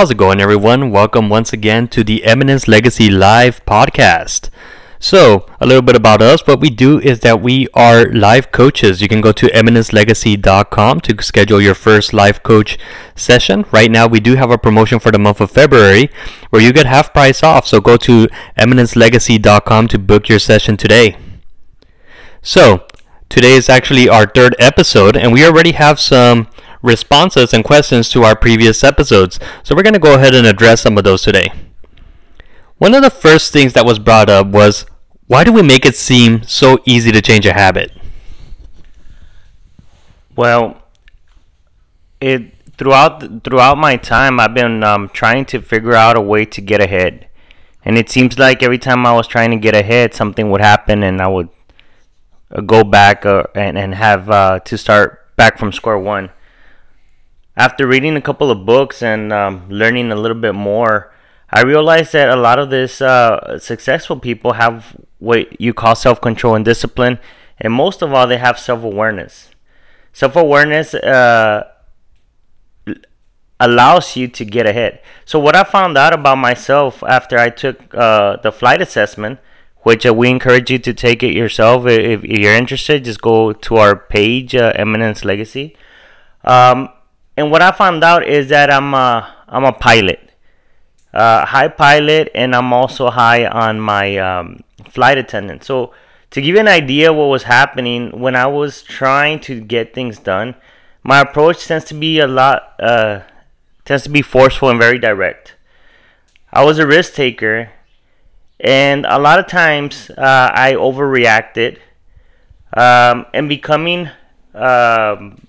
How's it going, everyone? Welcome once again to the Eminence Legacy Live podcast. So, a little bit about us. What we do is that we are live coaches. You can go to eminencelegacy.com to schedule your first live coach session. Right now, we do have a promotion for the month of February where you get half price off. So, go to eminencelegacy.com to book your session today. So, today is actually our third episode, and we already have some responses and questions to our previous episodes. So we're going to go ahead and address some of those today. One of the first things that was brought up was why do we make it seem so easy to change a habit? Well, it throughout throughout my time, I've been um, trying to figure out a way to get ahead, and it seems like every time I was trying to get ahead, something would happen, and I would uh, go back uh, and and have uh, to start back from square one after reading a couple of books and um, learning a little bit more, I realized that a lot of this uh, successful people have what you call self control and discipline, and most of all, they have self awareness. Self awareness uh, allows you to get ahead. So, what I found out about myself after I took uh, the flight assessment, which uh, we encourage you to take it yourself if, you're interested, just go to our page, uh, Eminence Legacy. Um, and what I found out is that I'm a, I'm a pilot, uh, high pilot, and I'm also high on my um, flight attendant. So to give you an idea what was happening when I was trying to get things done, my approach tends to be a lot uh, tends to be forceful and very direct. I was a risk taker, and a lot of times uh, I overreacted, um, and becoming um,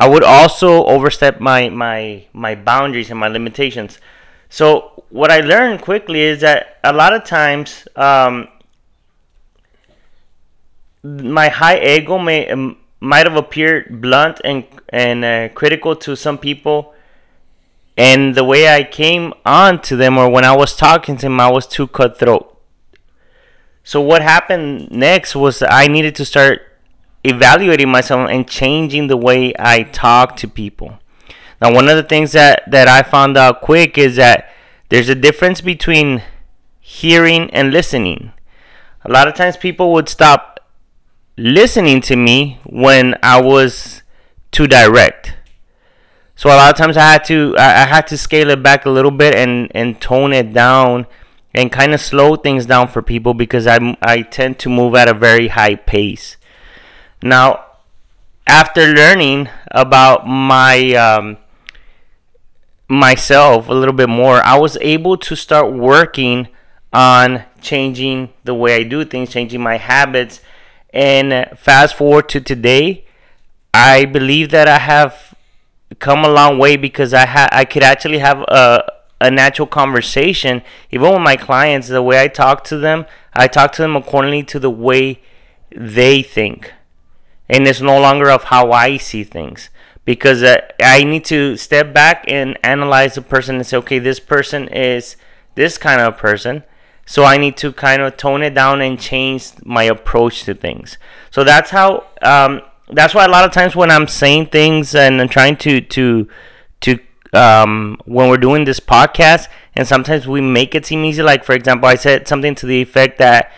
I would also overstep my my my boundaries and my limitations. So what I learned quickly is that a lot of times um, my high ego may um, might have appeared blunt and and uh, critical to some people, and the way I came on to them or when I was talking to them, I was too cutthroat. So what happened next was I needed to start evaluating myself and changing the way I talk to people. Now, one of the things that, that I found out quick is that there's a difference between hearing and listening. A lot of times people would stop listening to me when I was too direct. So a lot of times I had to I had to scale it back a little bit and, and tone it down and kind of slow things down for people because I I tend to move at a very high pace. Now, after learning about my um, myself a little bit more, I was able to start working on changing the way I do things, changing my habits. And fast forward to today, I believe that I have come a long way because I ha- I could actually have a a natural conversation even with my clients. The way I talk to them, I talk to them accordingly to the way they think and it's no longer of how I see things because uh, I need to step back and analyze the person and say, okay, this person is this kind of person. So I need to kind of tone it down and change my approach to things. So that's how. Um, that's why a lot of times when I'm saying things and I'm trying to to to um, when we're doing this podcast, and sometimes we make it seem easy. Like for example, I said something to the effect that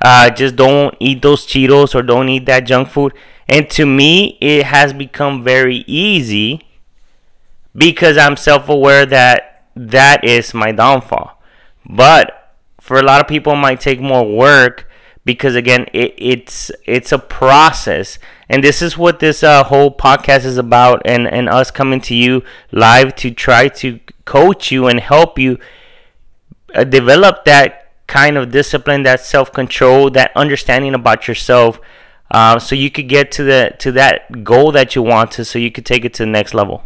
uh, just don't eat those Cheetos or don't eat that junk food and to me, it has become very easy because I'm self aware that that is my downfall. But for a lot of people, it might take more work because again, it, it's it's a process, and this is what this uh, whole podcast is about, and and us coming to you live to try to coach you and help you uh, develop that kind of discipline, that self control, that understanding about yourself um, so you could get to the to that goal that you want to, so you could take it to the next level.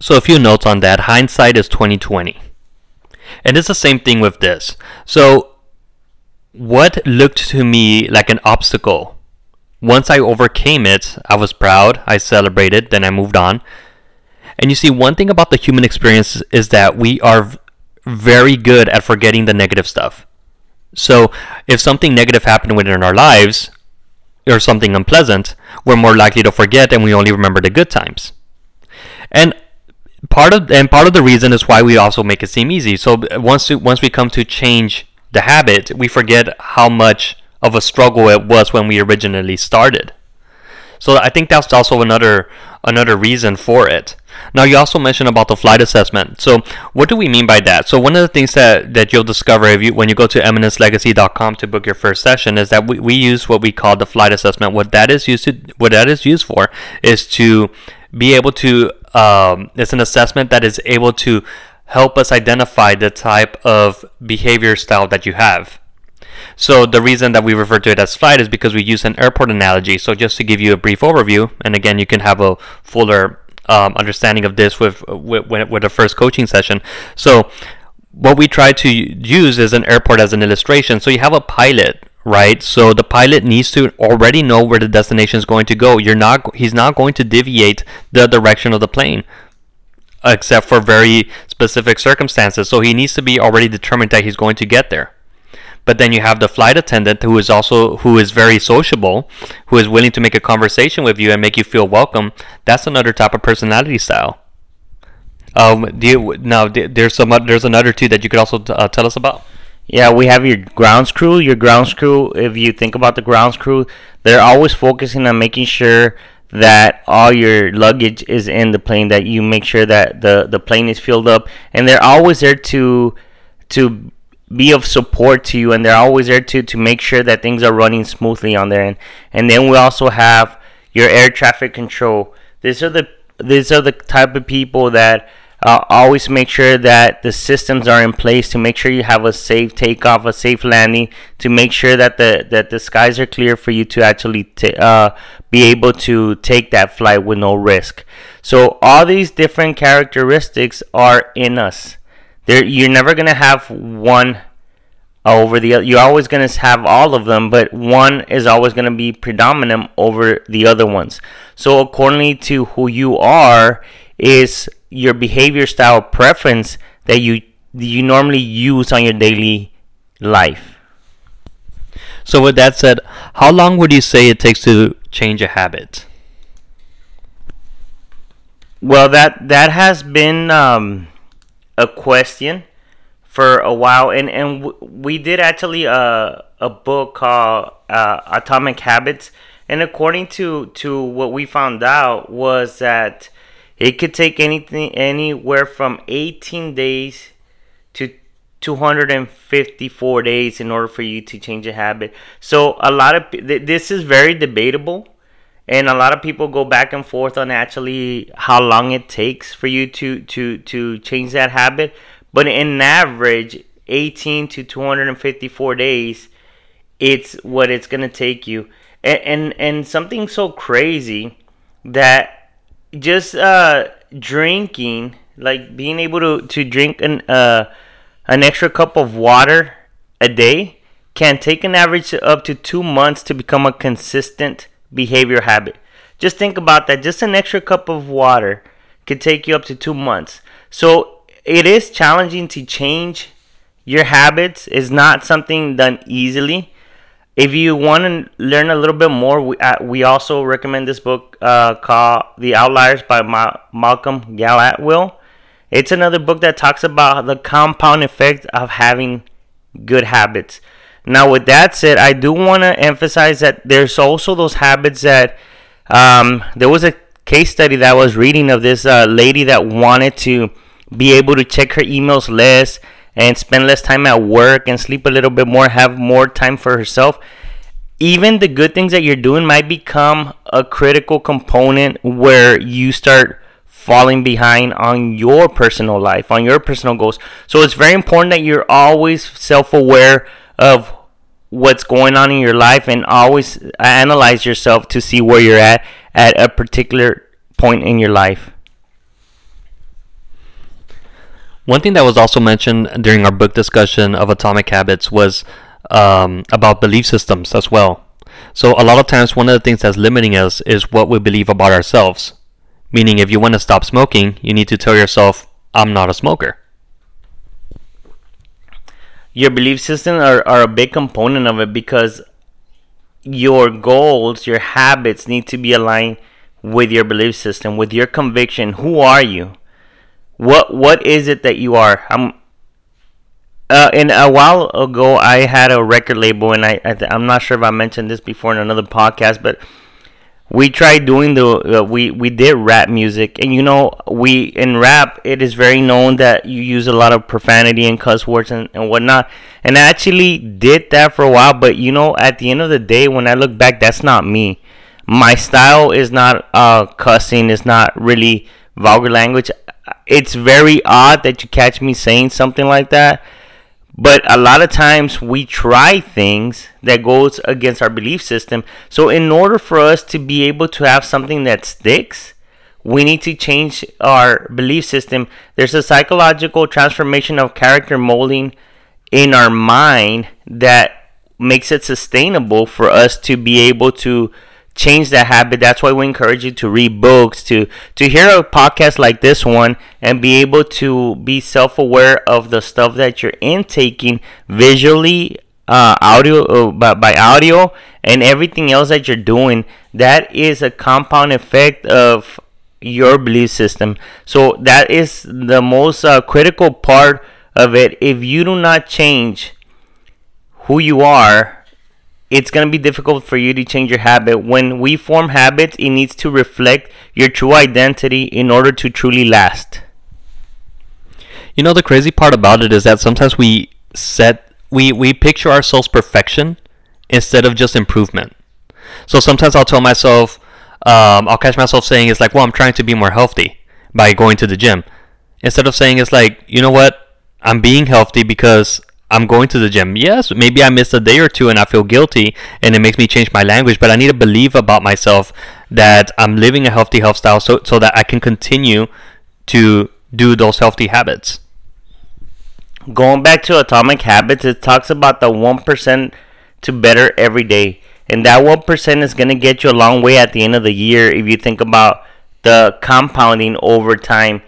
So a few notes on that. Hindsight is twenty twenty, and it's the same thing with this. So what looked to me like an obstacle, once I overcame it, I was proud. I celebrated. Then I moved on. And you see, one thing about the human experience is that we are very good at forgetting the negative stuff. So if something negative happened within our lives, or something unpleasant, we're more likely to forget and we only remember the good times. And part of and part of the reason is why we also make it seem easy. So once once we come to change the habit, we forget how much of a struggle it was when we originally started. So I think that's also another another reason for it. Now you also mentioned about the flight assessment. So what do we mean by that? So one of the things that, that you'll discover if you when you go to eminencelegacy.com to book your first session is that we, we use what we call the flight assessment. What that is used to what that is used for is to be able to um, it's an assessment that is able to help us identify the type of behavior style that you have. So the reason that we refer to it as flight is because we use an airport analogy. So just to give you a brief overview, and again, you can have a fuller um, understanding of this with, with with the first coaching session. So what we try to use is an airport as an illustration. So you have a pilot, right? So the pilot needs to already know where the destination is going to go. You're not he's not going to deviate the direction of the plane except for very specific circumstances. So he needs to be already determined that he's going to get there. But then you have the flight attendant who is also who is very sociable, who is willing to make a conversation with you and make you feel welcome. That's another type of personality style. Um, do you now? There's some. There's another two that you could also uh, tell us about. Yeah, we have your grounds crew. Your grounds crew, if you think about the grounds crew, they're always focusing on making sure that all your luggage is in the plane, that you make sure that the, the plane is filled up, and they're always there to to be of support to you and they're always there to to make sure that things are running smoothly on there and and then we also have your air traffic control these are the these are the type of people that uh, always make sure that the systems are in place to make sure you have a safe takeoff, a safe landing, to make sure that the that the skies are clear for you to actually t- uh, be able to take that flight with no risk. So all these different characteristics are in us. There, you're never gonna have one over the other. You're always gonna have all of them, but one is always gonna be predominant over the other ones. So accordingly to who you are, is your behavior style preference that you you normally use on your daily life. So with that said, how long would you say it takes to change a habit? Well, that that has been um, a question for a while, and and w- we did actually uh, a book called uh, Atomic Habits, and according to to what we found out was that it could take anything anywhere from 18 days to 254 days in order for you to change a habit. So a lot of this is very debatable and a lot of people go back and forth on actually how long it takes for you to to to change that habit. But in average 18 to 254 days it's what it's going to take you. And, and and something so crazy that just uh drinking like being able to to drink an uh an extra cup of water a day can take an average up to 2 months to become a consistent behavior habit. Just think about that. Just an extra cup of water could take you up to two months. So it is challenging to change your habits. It's not something done easily. If you want to learn a little bit more, we, uh, we also recommend this book uh, called The Outliers by Ma- Malcolm Gladwell. It's another book that talks about the compound effect of having good habits. Now, with that said, I do want to emphasize that there's also those habits that um, there was a case study that I was reading of this uh, lady that wanted to be able to check her emails less and spend less time at work and sleep a little bit more, have more time for herself. Even the good things that you're doing might become a critical component where you start falling behind on your personal life, on your personal goals. So it's very important that you're always self aware of what's going on in your life and always analyze yourself to see where you're at at a particular point in your life. One thing that was also mentioned during our book discussion of Atomic Habits was um, about belief systems as well. So, a lot of times, one of the things that's limiting us is what we believe about ourselves. Meaning, if you want to stop smoking, you need to tell yourself, I'm not a smoker your belief system are, are a big component of it because your goals, your habits need to be aligned with your belief system, with your conviction. Who are you? what what is it that you are? I'm uh, and a while ago, I had a record label, and I, I am not sure if I mentioned this before in another podcast, but we tried doing the uh, we we did rap music, and you know we in rap it is very known that you use a lot of profanity and cuss words and, and whatnot, and I actually did that for a while, but you know at the end of the day, when I look back, that's not me. My style is not uh, cussing, it's not really vulgar language. It's very odd that you catch me saying something like that but a lot of times we try things that goes against our belief system. So in order for us to be able to have something that sticks we need to change our belief system. There's a psychological transformation of character molding in our mind that makes it sustainable for us to be able to change that habit. That's why we encourage you to read books, to to hear a podcast like this one, and be able to be self aware of the stuff that you're intaking visually, uh, audio uh, by, by audio, and everything else that you're doing. That is a compound effect of your belief system. So that is the most uh, critical part of it. If you do not change who you are it's going to be difficult for you to change your habit. When we form habits, it needs to reflect your true identity in order to truly last. You know the crazy part about it is that sometimes we set we we picture ourselves perfection instead of just improvement. So sometimes I'll tell myself, um, I'll catch myself saying it's like, well, I'm trying to be more healthy by going to the gym, instead of saying it's like, you know what, I'm being healthy because I'm going to the gym. Yes, maybe I missed a day or two and I feel guilty and it makes me change my language, but I need to believe about myself that I'm living a healthy health style so, so that I can continue to do those healthy habits. Going back to Atomic Habits, it talks about the 1% to better every day. And that 1% is going to get you a long way at the end of the year if you think about the compounding over time.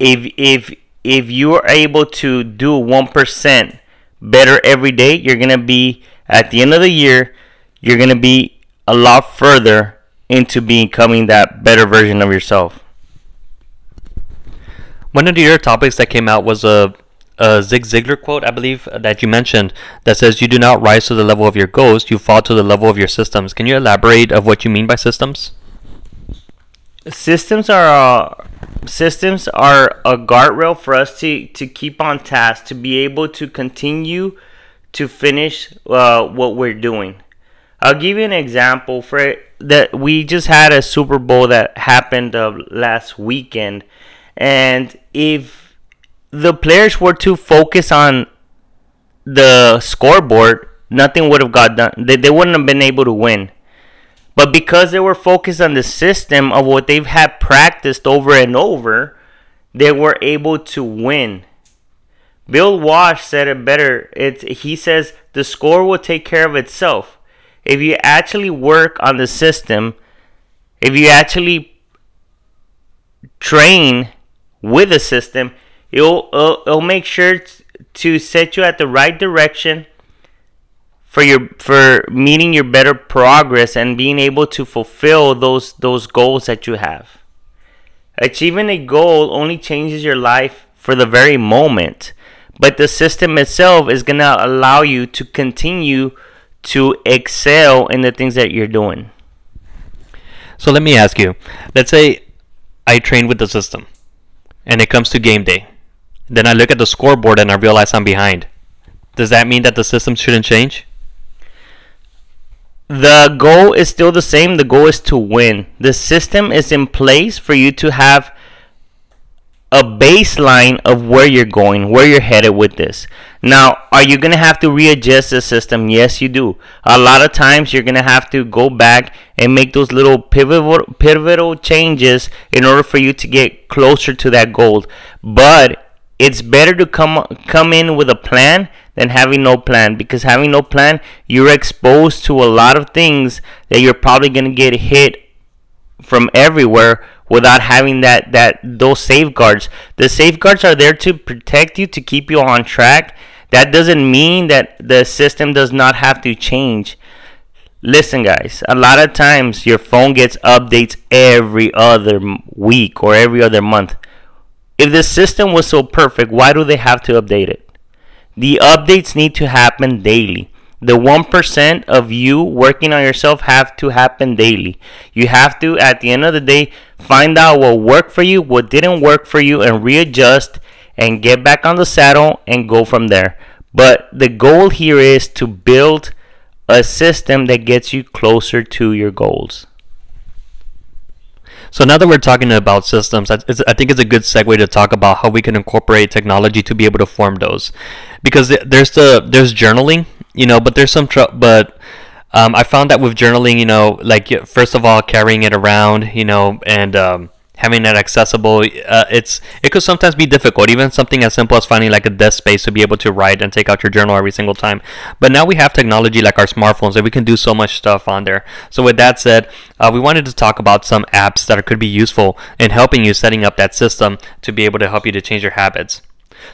If if if you are able to do 1% better every day, you're going to be, at the end of the year, you're going to be a lot further into becoming that better version of yourself. One of the your topics that came out was a, a Zig Ziglar quote, I believe, uh, that you mentioned that says, You do not rise to the level of your goals, you fall to the level of your systems. Can you elaborate of what you mean by systems? Systems are uh, systems are a guardrail for us to, to keep on task, to be able to continue to finish uh, what we're doing. I'll give you an example for that. We just had a Super Bowl that happened uh, last weekend, and if the players were to focus on the scoreboard, nothing would have got done. They, they wouldn't have been able to win. But because they were focused on the system of what they've had practiced over and over, they were able to win. Bill Walsh said it better. It's, he says the score will take care of itself. If you actually work on the system, if you actually train with the system, it'll, it'll, it'll make sure to set you at the right direction for your for meeting your better progress and being able to fulfill those those goals that you have. Achieving a goal only changes your life for the very moment, but the system itself is going to allow you to continue to excel in the things that you're doing. So let me ask you. Let's say I train with the system and it comes to game day. Then I look at the scoreboard and I realize I'm behind. Does that mean that the system shouldn't change? The goal is still the same. The goal is to win. The system is in place for you to have a baseline of where you're going, where you're headed with this. Now, are you going to have to readjust the system? Yes, you do. A lot of times you're going to have to go back and make those little pivotal pivotal changes in order for you to get closer to that goal. But it's better to come come in with a plan than having no plan. Because having no plan you're exposed to a lot of things that you're probably going to get hit from everywhere without having that that those safeguards. The safeguards are there to protect you to keep you on track. That doesn't mean that the system does not have to change. Listen guys a lot of times your phone gets updates every other week or every other month if the system was so perfect, why do they have to update it? The updates need to happen daily. The 1% of you working on yourself have to happen daily. You have to, at the end of the day, find out what worked for you, what didn't work for you, and readjust and get back on the saddle and go from there. But the goal here is to build a system that gets you closer to your goals. So now that we're talking about systems, I think it's a good segue to talk about how we can incorporate technology to be able to form those, because there's the there's journaling, you know, but there's some tr- but um, I found that with journaling, you know, like first of all carrying it around, you know, and um, having that accessible, uh, it's it could sometimes be difficult. Even something as simple as finding like a desk space to be able to write and take out your journal every single time. But now we have technology like our smartphones that we can do so much stuff on there. So with that said, uh, we wanted to talk about some apps that could be useful in helping you setting up that system to be able to help you to change your habits.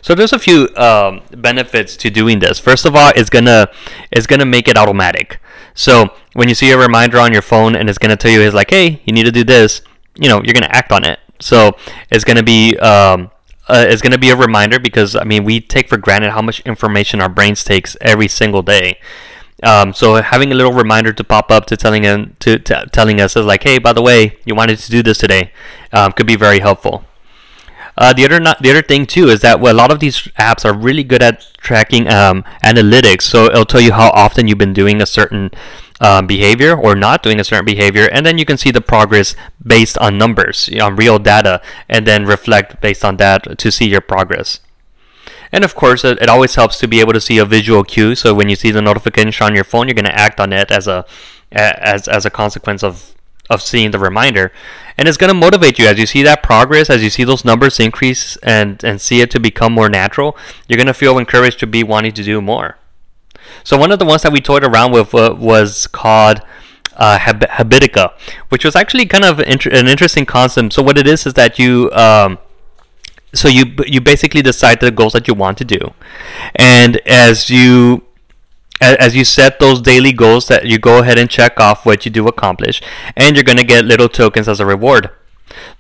So there's a few um, benefits to doing this. First of all, it's gonna it's gonna make it automatic. So when you see a reminder on your phone and it's gonna tell you, it's like, hey, you need to do this you know you're going to act on it. So it's going to be um, uh, it's going to be a reminder because I mean we take for granted how much information our brains takes every single day. Um, so having a little reminder to pop up to telling him to, to, telling us is like, hey, by the way, you wanted to do this today, um, could be very helpful. Uh, the other not, the other thing too is that well, a lot of these apps are really good at tracking um, analytics. So it'll tell you how often you've been doing a certain um, behavior or not doing a certain behavior, and then you can see the progress based on numbers, on real data, and then reflect based on that to see your progress. And of course, it, it always helps to be able to see a visual cue. So when you see the notification on your phone, you're going to act on it as a as as a consequence of of seeing the reminder and it's going to motivate you as you see that progress as you see those numbers increase and and see it to become more natural you're going to feel encouraged to be wanting to do more so one of the ones that we toyed around with uh, was called uh, Hab- Habitica, which was actually kind of inter- an interesting concept. So what it is is that you um, so you you basically decide the goals that you want to do, and as you as you set those daily goals that you go ahead and check off what you do accomplish and you're going to get little tokens as a reward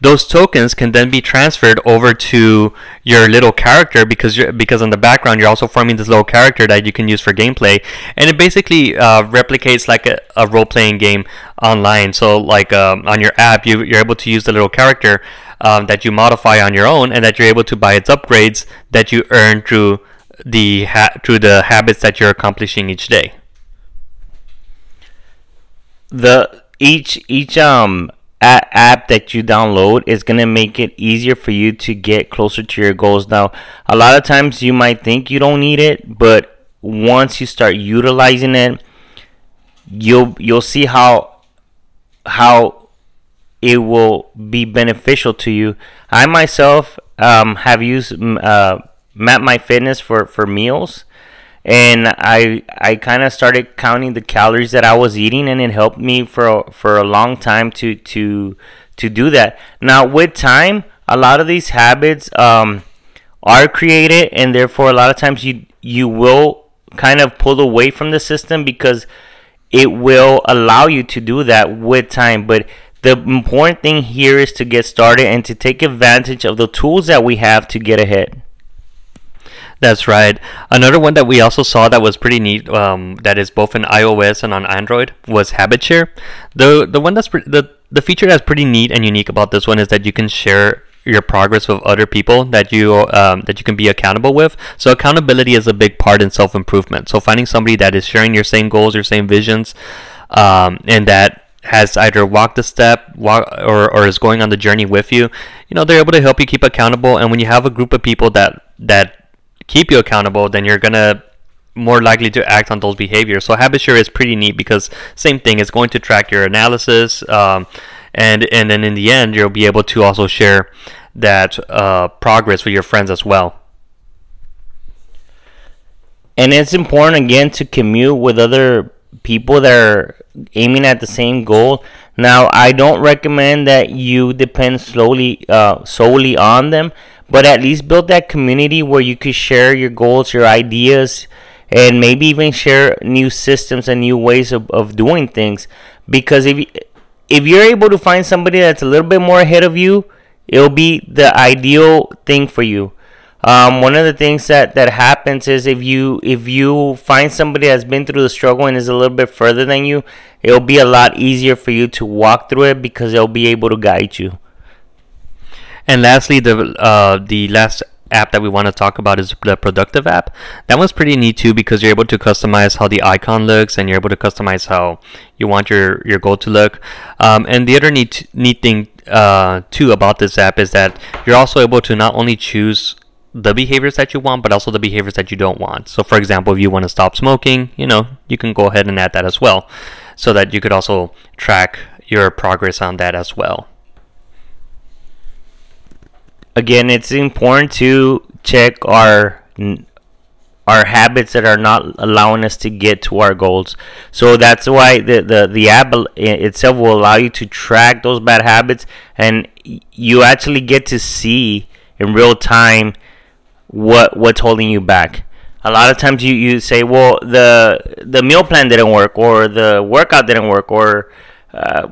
those tokens can then be transferred over to your little character because you're, because in the background you're also forming this little character that you can use for gameplay. And it basically uh, replicates like a, a role-playing game online. So like um, on your app you, you're able to use the little character um, that you modify on your own and that you're able to buy its upgrades that you earn through the ha- through the habits that you're accomplishing each day. The each each um app that you download is going to make it easier for you to get closer to your goals. Now, a lot of times you might think you don't need it, but once you start utilizing it, you'll you'll see how how it will be beneficial to you. I myself um, have used uh, Map My Fitness for for meals and I I kind of started counting the calories that I was eating, and it helped me for for a long time to to to do that. Now with time, a lot of these habits um, are created, and therefore a lot of times you you will kind of pull away from the system because it will allow you to do that with time, but the important thing here is to get started and to take advantage of the tools that we have to get ahead. That's right. Another one that we also saw that was pretty neat, um, that is both in iOS and on Android, was Habit Share. The the one that's pre- the the feature that's pretty neat and unique about this one is that you can share your progress with other people that you um, that you can be accountable with. So accountability is a big part in self improvement. So finding somebody that is sharing your same goals, your same visions, um, and that has either walked the step walk, or, or is going on the journey with you you know they're able to help you keep accountable and when you have a group of people that that keep you accountable, then you're gonna more likely to act on those behaviors. So Habit share is pretty neat because same thing, it's going to track your analysis, um, and and then in the end, you'll be able to also share that uh, progress with your friends as well. And it's important again to commute with other people that are aiming at the same goal. Now, I don't recommend that you depend slowly uh, solely on them but at least build that community where you could share your goals, your ideas, and maybe even share new systems and new ways of, of doing things. Because if you, if you're able to find somebody that's a little bit more ahead of you, it'll be the ideal thing for you. Um, one of the things that, that happens is if you if you find somebody that's been through the struggle and is a little bit further than you, it'll be a lot easier for you to walk through it because they'll be able to guide you. And lastly, the uh, the last app that we want to talk about is the productive app. That one's pretty neat too because you're able to customize how the icon looks and you're able to customize how you want your, your goal to look. Um, and the other neat neat thing uh, too about this app is that you're also able to not only choose the behaviors that you want, but also the behaviors that you don't want. So, for example, if you want to stop smoking, you know, you can go ahead and add that as well, so that you could also track your progress on that as well. Again, it's important to check our our habits that are not allowing us to get to our goals. So that's why the, the, the app itself will allow you to track those bad habits and you actually get to see in real time what what's holding you back. A lot of times you, you say, well, the the meal plan didn't work, or the workout didn't work, or uh,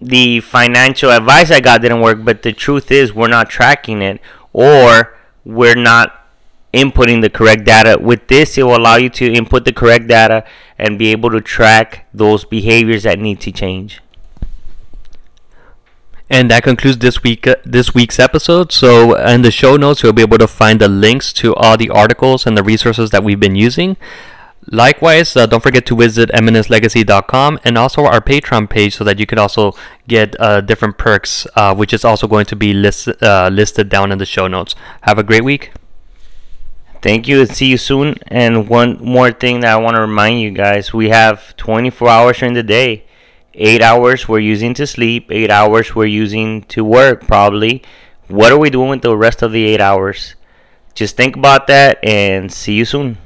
the financial advice I got didn't work. But the truth is, we're not tracking it, or we're not inputting the correct data. With this, it will allow you to input the correct data and be able to track those behaviors that need to change. And that concludes this week uh, this week's episode. So in the show notes, you'll be able to find the links to all the articles and the resources that we've been using. Likewise, uh, don't forget to visit eminencelegacy.com and also our Patreon page so that you can also get uh, different perks, uh, which is also going to be list, uh, listed down in the show notes. Have a great week. Thank you and see you soon. And one more thing that I want to remind you guys we have 24 hours during the day eight hours we're using to sleep, eight hours we're using to work, probably. What are we doing with the rest of the eight hours? Just think about that and see you soon.